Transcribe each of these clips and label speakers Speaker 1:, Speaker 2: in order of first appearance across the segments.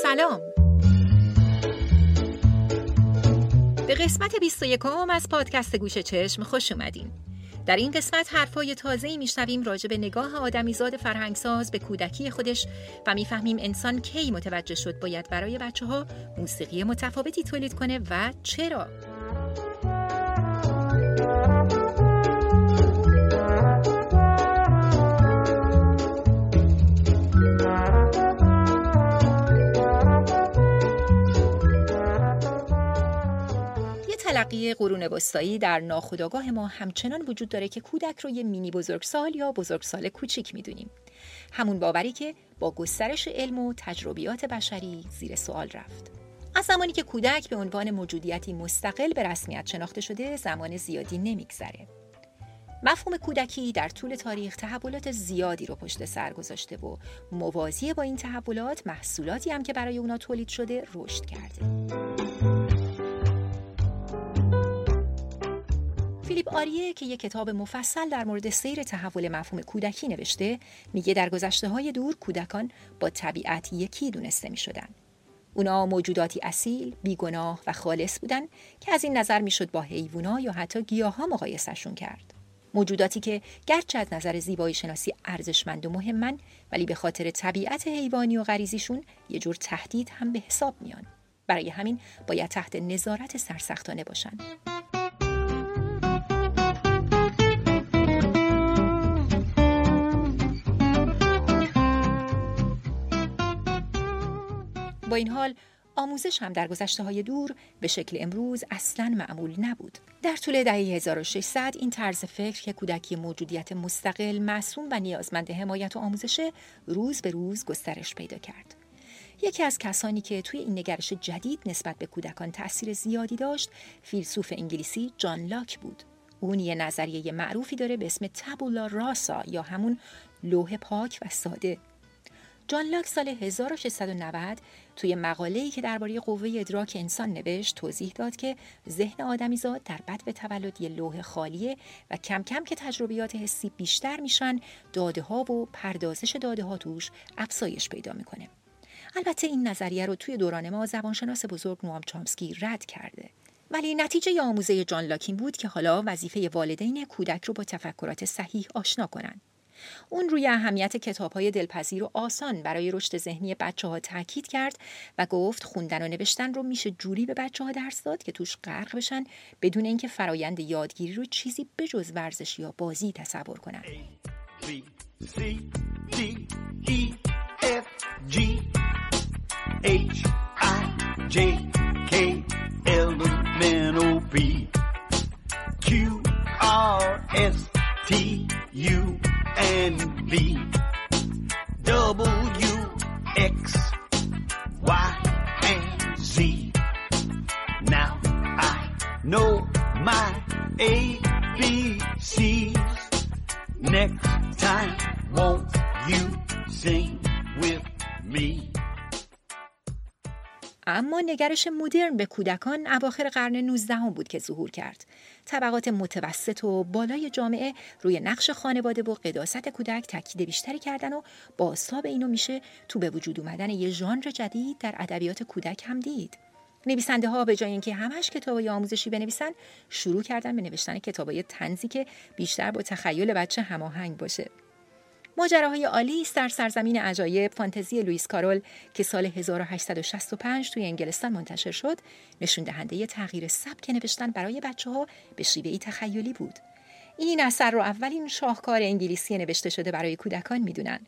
Speaker 1: سلام. به قسمت 21 از پادکست گوش چشم خوش اومدین. در این قسمت حرفای تازه‌ای میشنویم راجع به نگاه آدمیزاد فرهنگساز به کودکی خودش و می‌فهمیم انسان کی متوجه شد باید برای بچه ها موسیقی متفاوتی تولید کنه و چرا. تلقی قرون وسطایی در ناخودآگاه ما همچنان وجود داره که کودک رو یه مینی بزرگسال یا بزرگسال کوچیک می‌دونیم. همون باوری که با گسترش علم و تجربیات بشری زیر سوال رفت. از زمانی که کودک به عنوان موجودیتی مستقل به رسمیت شناخته شده زمان زیادی نمیگذره. مفهوم کودکی در طول تاریخ تحولات زیادی رو پشت سر گذاشته و موازی با این تحولات محصولاتی هم که برای اونا تولید شده رشد کرده. فیلیپ آریه که یک کتاب مفصل در مورد سیر تحول مفهوم کودکی نوشته میگه در گذشته های دور کودکان با طبیعت یکی دونسته می شدن. اونا موجوداتی اصیل، بیگناه و خالص بودن که از این نظر می‌شد با حیوونا یا حتی گیاها مقایسهشون کرد. موجوداتی که گرچه از نظر زیبایی شناسی ارزشمند و مهمن ولی به خاطر طبیعت حیوانی و غریزیشون یه جور تهدید هم به حساب میان. برای همین باید تحت نظارت سرسختانه باشن. با این حال آموزش هم در گذشته های دور به شکل امروز اصلا معمول نبود. در طول دهه 1600 این طرز فکر که کودکی موجودیت مستقل، معصوم و نیازمند حمایت و آموزش روز به روز گسترش پیدا کرد. یکی از کسانی که توی این نگرش جدید نسبت به کودکان تأثیر زیادی داشت، فیلسوف انگلیسی جان لاک بود. اون یه نظریه معروفی داره به اسم تابولا راسا یا همون لوح پاک و ساده جان لاک سال 1690 توی مقاله‌ای که درباره قوه ادراک انسان نوشت توضیح داد که ذهن آدمیزاد در بد به تولد یه لوح خالیه و کم کم که تجربیات حسی بیشتر میشن داده ها و پردازش داده ها توش افزایش پیدا می‌کنه. البته این نظریه رو توی دوران ما زبانشناس بزرگ نوام چامسکی رد کرده. ولی نتیجه آموزه جان لاکین بود که حالا وظیفه والدین کودک رو با تفکرات صحیح آشنا کنند. اون روی اهمیت کتاب های دلپذیر و آسان برای رشد ذهنی بچه ها تاکید کرد و گفت خوندن و نوشتن رو میشه جوری به بچه ها درس داد که توش غرق بشن بدون اینکه فرایند یادگیری رو چیزی بجز ورزش یا بازی تصور کنن. And V W X Y and Z. Now I know my ABCs. Next time, won't you sing with me? اما نگرش مدرن به کودکان اواخر قرن 19 هم بود که ظهور کرد. طبقات متوسط و بالای جامعه روی نقش خانواده و قداست کودک تاکید بیشتری کردن و بازتاب اینو میشه تو به وجود اومدن یه ژانر جدید در ادبیات کودک هم دید. نویسنده ها به جای اینکه همش کتابای آموزشی بنویسن شروع کردن به نوشتن کتابای تنزی که بیشتر با تخیل بچه هماهنگ باشه ماجراهای است در سرزمین عجایب فانتزی لوئیس کارول که سال 1865 توی انگلستان منتشر شد نشون دهنده تغییر سبک نوشتن برای بچه ها به شیوهی تخیلی بود این اثر رو اولین شاهکار انگلیسی نوشته شده برای کودکان می‌دونن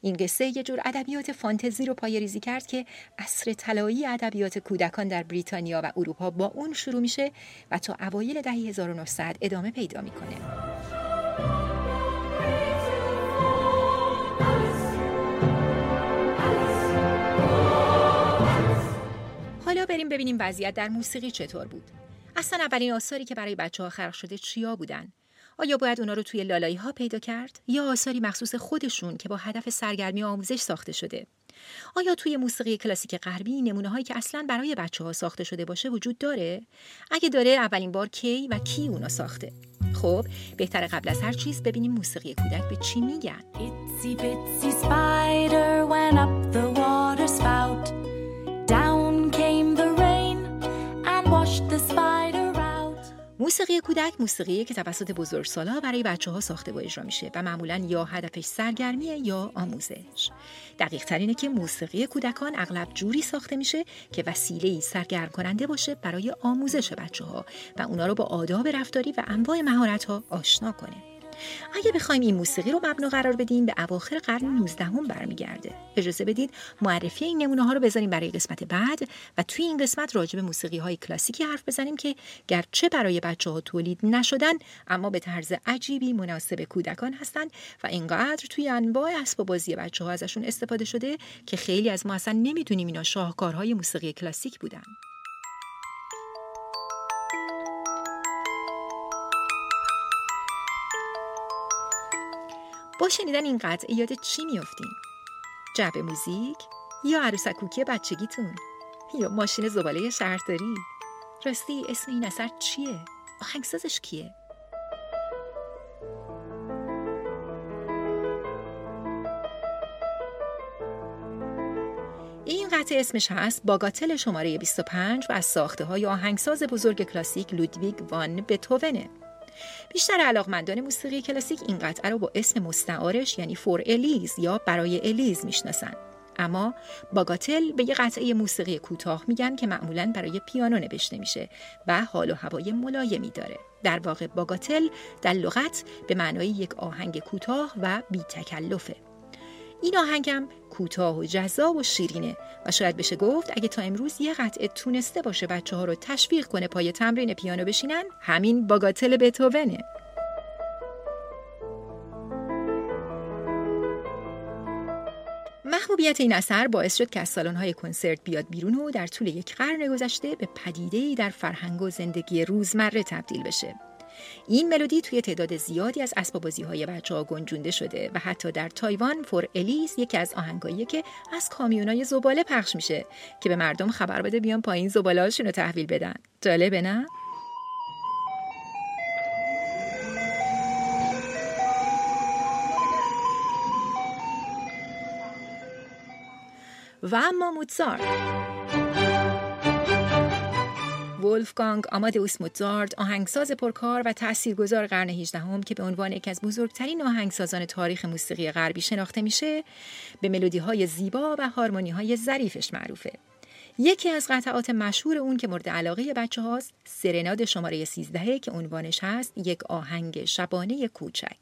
Speaker 1: این قصه یه جور ادبیات فانتزی رو ریزی کرد که عصر طلایی ادبیات کودکان در بریتانیا و اروپا با اون شروع میشه و تا اوایل دهه 1900 ادامه پیدا می‌کنه. بریم ببینیم وضعیت در موسیقی چطور بود. اصلا اولین آثاری که برای بچه ها خلق شده چیا بودن؟ آیا باید اونا رو توی لالایی ها پیدا کرد یا آثاری مخصوص خودشون که با هدف سرگرمی آموزش ساخته شده؟ آیا توی موسیقی کلاسیک غربی نمونه هایی که اصلا برای بچه ها ساخته شده باشه وجود داره؟ اگه داره اولین بار کی و کی اونا ساخته؟ خب بهتر قبل از هر چیز ببینیم موسیقی کودک به چی میگن. موسیقی کودک موسیقی که توسط بزرگسالها برای بچه ها ساخته و اجرا میشه و معمولا یا هدفش سرگرمیه یا آموزش. دقیق ترینه که موسیقی کودکان اغلب جوری ساخته میشه که وسیله سرگرم کننده باشه برای آموزش بچه ها و اونا رو با آداب رفتاری و انواع مهارت ها آشنا کنه. اگه بخوایم این موسیقی رو مبنا قرار بدیم به اواخر قرن 19 هم برمیگرده. اجازه بدید معرفی این نمونه ها رو بذاریم برای قسمت بعد و توی این قسمت راجع به موسیقی های کلاسیکی حرف بزنیم که گرچه برای بچه ها تولید نشدن اما به طرز عجیبی مناسب کودکان هستند و اینقدر توی انواع اسباب بازی بچه ها ازشون استفاده شده که خیلی از ما اصلا نمی‌دونیم اینا شاهکارهای موسیقی کلاسیک بودن. شنیدن این قطعه یاد چی میافتین؟ جعبه موزیک یا عروسکوکی بچگیتون یا ماشین زباله شهرداری راستی اسم این اثر چیه؟ آهنگسازش کیه؟ این قطعه اسمش هست باگاتل شماره 25 و از ساخته های آهنگساز بزرگ کلاسیک لودویگ وان بتوونه. بیشتر علاقمندان موسیقی کلاسیک این قطعه رو با اسم مستعارش یعنی فور الیز یا برای الیز می‌شناسن. اما باگاتل به یه قطعه موسیقی کوتاه میگن که معمولا برای پیانو نوشته میشه و حال و هوای ملایمی داره. در واقع باگاتل در لغت به معنای یک آهنگ کوتاه و بی تکلفه این آهنگم کوتاه و جذاب و شیرینه و شاید بشه گفت اگه تا امروز یه قطعه تونسته باشه بچه ها رو تشویق کنه پای تمرین پیانو بشینن همین باگاتل بتوونه محبوبیت این اثر باعث شد که از سالن‌های کنسرت بیاد بیرون و در طول یک قرن گذشته به پدیده‌ای در فرهنگ و زندگی روزمره تبدیل بشه. این ملودی توی تعداد زیادی از اسباب بازی های بچه ها گنجونده شده و حتی در تایوان فور الیس یکی از آهنگایی که از کامیونای زباله پخش میشه که به مردم خبر بده بیان پایین زباله رو تحویل بدن. جالبه نه؟ و اما موتسارت ولفگانگ آمادئوس موزارت آهنگساز پرکار و تاثیرگذار قرن 18 هم که به عنوان یکی از بزرگترین آهنگسازان تاریخ موسیقی غربی شناخته میشه به ملودی های زیبا و هارمونی های ظریفش معروفه. یکی از قطعات مشهور اون که مورد علاقه بچه هاست سرناد شماره 13 که عنوانش هست یک آهنگ شبانه کوچک.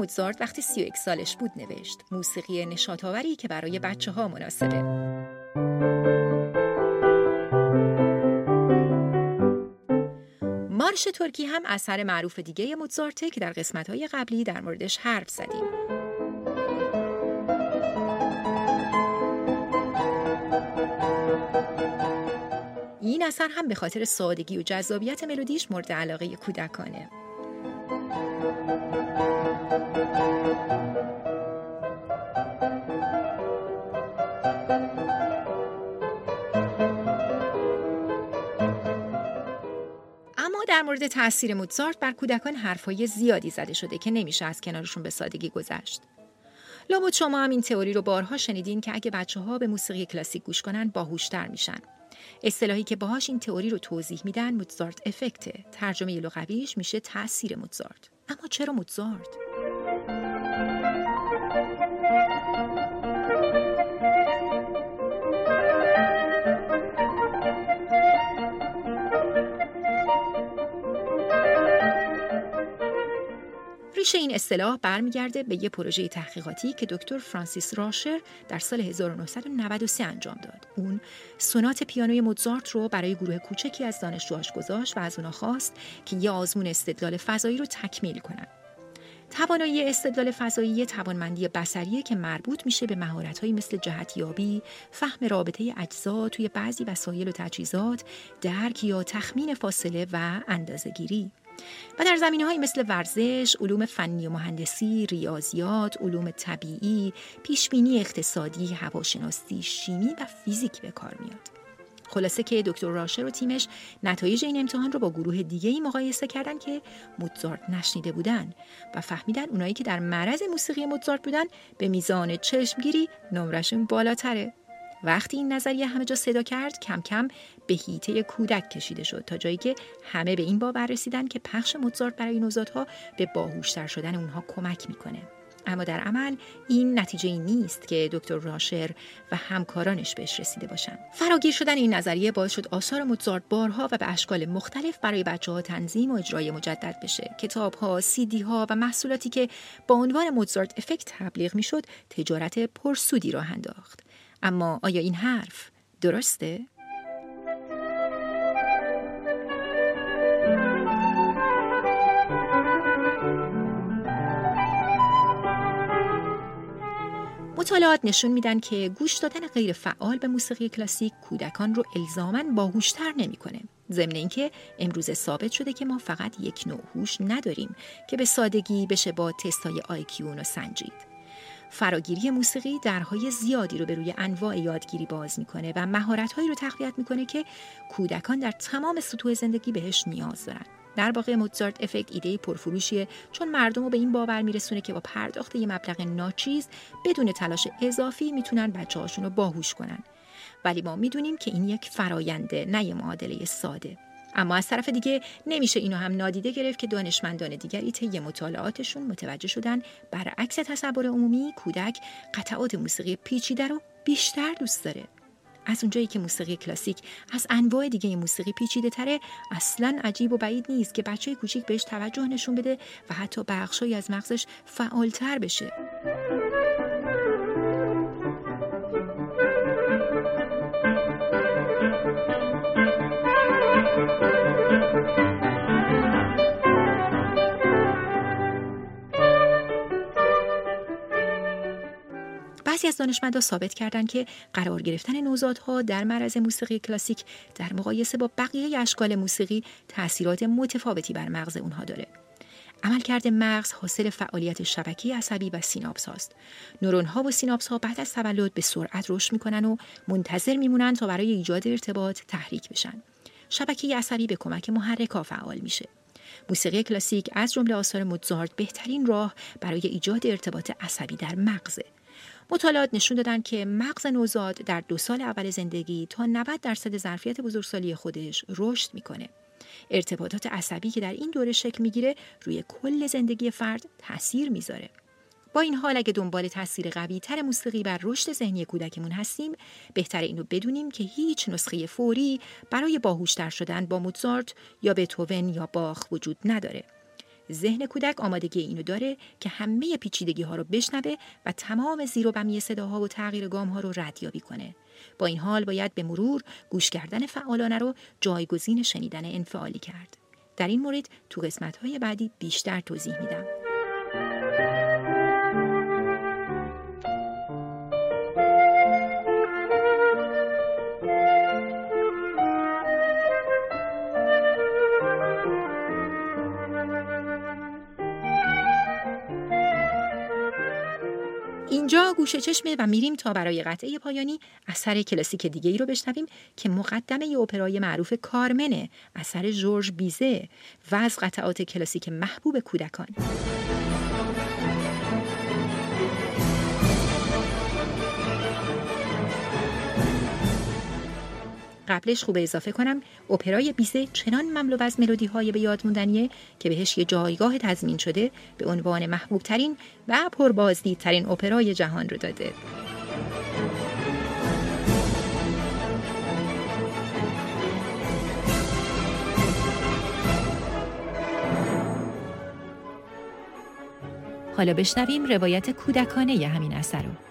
Speaker 1: موزارت وقتی 31 سالش بود نوشت. موسیقی نشاتاوری که برای بچه ها مناسبه. مارش ترکی هم اثر معروف دیگه موزارته که در قسمت های قبلی در موردش حرف زدیم. این اثر هم به خاطر سادگی و جذابیت ملودیش مورد علاقه کودکانه. در مورد تاثیر موزارت بر کودکان حرفهای زیادی زده شده که نمیشه از کنارشون به سادگی گذشت. لابد شما هم این تئوری رو بارها شنیدین که اگه بچه ها به موسیقی کلاسیک گوش کنن باهوشتر میشن. اصطلاحی که باهاش این تئوری رو توضیح میدن موزارت افکته. ترجمه لغویش میشه تاثیر موزارت. اما چرا موزارت؟ ریشه این اصطلاح برمیگرده به یه پروژه تحقیقاتی که دکتر فرانسیس راشر در سال 1993 انجام داد. اون سونات پیانوی موزارت رو برای گروه کوچکی از دانشجوهاش گذاشت و از اونا خواست که یه آزمون استدلال فضایی رو تکمیل کنن. توانایی استدلال فضایی توانمندی بسریه که مربوط میشه به مهارت‌هایی مثل جهتیابی، فهم رابطه اجزا توی بعضی وسایل و تجهیزات، درک یا تخمین فاصله و اندازه‌گیری. و در زمینه های مثل ورزش، علوم فنی و مهندسی، ریاضیات، علوم طبیعی، پیشبینی اقتصادی، هواشناسی، شیمی و فیزیک به کار میاد. خلاصه که دکتر راشر و تیمش نتایج این امتحان رو با گروه دیگه ای مقایسه کردن که موزارت نشنیده بودن و فهمیدن اونایی که در معرض موسیقی موزارت بودن به میزان چشمگیری نمرشون بالاتره وقتی این نظریه همه جا صدا کرد کم کم به هیته کودک کشیده شد تا جایی که همه به این باور رسیدن که پخش موزارت برای نوزادها به باهوشتر شدن اونها کمک می‌کنه اما در عمل این نتیجه ای نیست که دکتر راشر و همکارانش بهش رسیده باشند. فراگیر شدن این نظریه باعث شد آثار موزارت بارها و به اشکال مختلف برای بچه ها تنظیم و اجرای مجدد بشه. کتاب ها، دی ها و محصولاتی که با عنوان موزارت افکت تبلیغ می‌شد، تجارت پرسودی راه انداخت. اما آیا این حرف درسته؟ مطالعات نشون میدن که گوش دادن غیر فعال به موسیقی کلاسیک کودکان رو الزاما باهوشتر نمی‌کنه. ضمن اینکه امروز ثابت شده که ما فقط یک نوع هوش نداریم که به سادگی بشه با تستای آیکیون و سنجید. فراگیری موسیقی درهای زیادی رو به روی انواع یادگیری باز می‌کنه و مهارتهایی رو تقویت می‌کنه که کودکان در تمام سطوح زندگی بهش نیاز دارن. در واقع موزارت افکت ایده پرفروشیه چون مردم رو به این باور میرسونه که با پرداخت یه مبلغ ناچیز بدون تلاش اضافی می‌تونن بچه رو باهوش کنن ولی ما می‌دونیم که این یک فراینده نه یه معادله ساده اما از طرف دیگه نمیشه اینو هم نادیده گرفت که دانشمندان دیگری طی مطالعاتشون متوجه شدن برعکس تصور عمومی کودک قطعات موسیقی پیچیده رو بیشتر دوست داره. از اونجایی که موسیقی کلاسیک از انواع دیگه موسیقی پیچیده تره اصلا عجیب و بعید نیست که بچه کوچیک بهش توجه نشون بده و حتی بخشهایی از مغزش فعالتر بشه. بعضی از دانشمندان ثابت کردند که قرار گرفتن نوزادها در معرض موسیقی کلاسیک در مقایسه با بقیه اشکال موسیقی تاثیرات متفاوتی بر مغز اونها داره. عملکرد مغز حاصل فعالیت شبکه عصبی و سیناپس هاست. نورون ها و سیناپس ها بعد از تولد به سرعت رشد می‌کنن و منتظر میمونن تا برای ایجاد ارتباط تحریک بشن. شبکه عصبی به کمک محرک فعال میشه. موسیقی کلاسیک از جمله آثار موزارت بهترین راه برای ایجاد ارتباط عصبی در مغزه. مطالعات نشون دادن که مغز نوزاد در دو سال اول زندگی تا 90 درصد ظرفیت بزرگسالی خودش رشد می‌کنه. ارتباطات عصبی که در این دوره شکل می‌گیره روی کل زندگی فرد تاثیر می‌ذاره. با این حال اگه دنبال تاثیر قوی تر موسیقی بر رشد ذهنی کودکمون هستیم بهتر اینو بدونیم که هیچ نسخه فوری برای باهوشتر شدن با موزارت یا بتوون یا باخ وجود نداره ذهن کودک آمادگی اینو داره که همه پیچیدگی ها رو بشنوه و تمام زیر و بمی صداها و تغییر گام ها رو ردیابی کنه. با این حال باید به مرور گوش کردن فعالانه رو جایگزین شنیدن انفعالی کرد. در این مورد تو قسمت های بعدی بیشتر توضیح میدم. اینجا گوشه چشمه و میریم تا برای قطعه پایانی اثر کلاسیک دیگه ای رو بشنویم که مقدمه ی اپرای معروف کارمنه اثر جورج بیزه و از قطعات کلاسیک محبوب کودکان. قبلش خوب اضافه کنم اپرای بیزه چنان مملو از ملودی های به یاد موندنیه که بهش یه جایگاه تضمین شده به عنوان محبوب ترین و پربازدیدترین اپرای جهان رو داده حالا بشنویم روایت کودکانه همین اثر رو.